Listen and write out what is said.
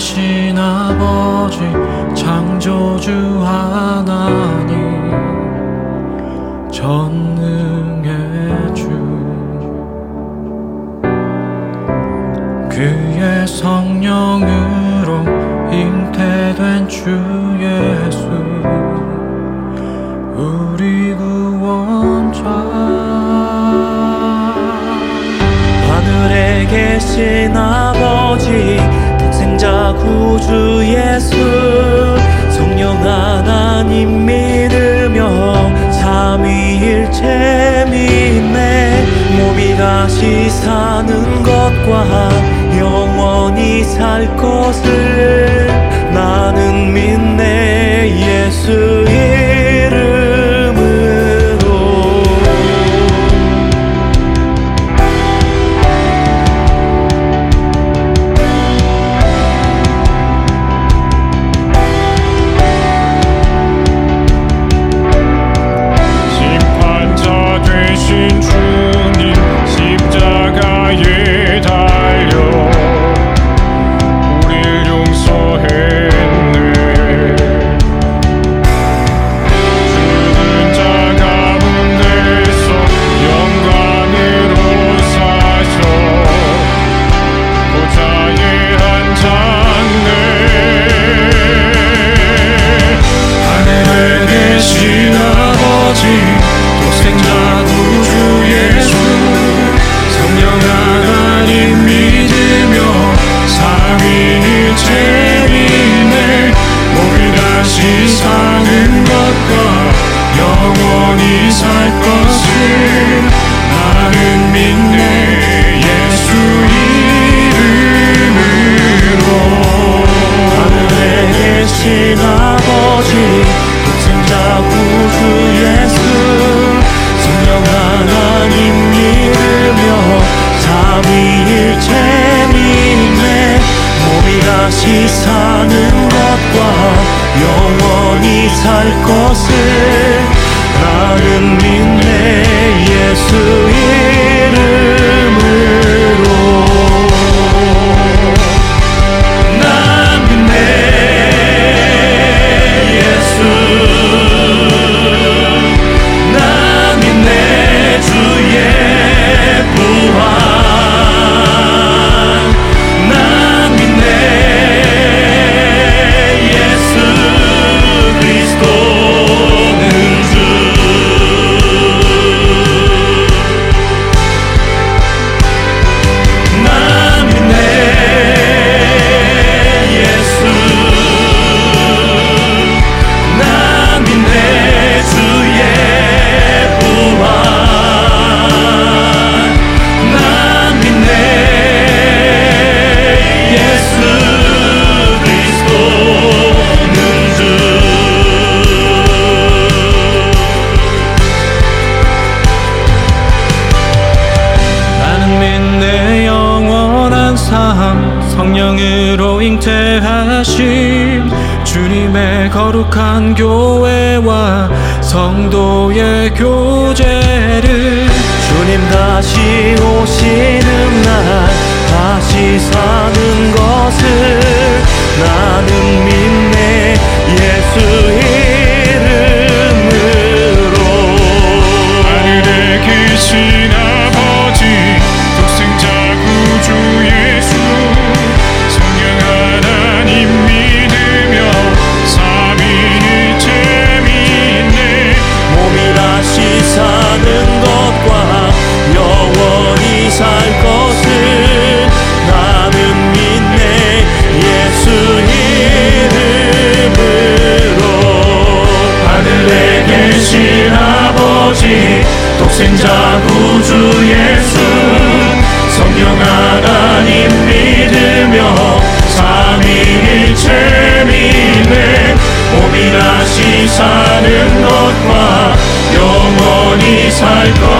자신 아버지 창조주 하나님 전능의 주. 그의 성령으로 잉태된 주 예수 우리 구 구주 예수 성령 하나님 믿으며 삼위일체 믿네. 몸이 다시 사는 것과 영원히 살 것을 나는 믿네 ignorant 것을 나는 믿네 예수의 하심 주님의 거룩한 교회와 성도의 교제를 주님 다시 오신 되신 자 구주 예수 성령 하나님 믿으며 삼위일체 믿네 몸이 다시 사는 것과 영원히 살 것.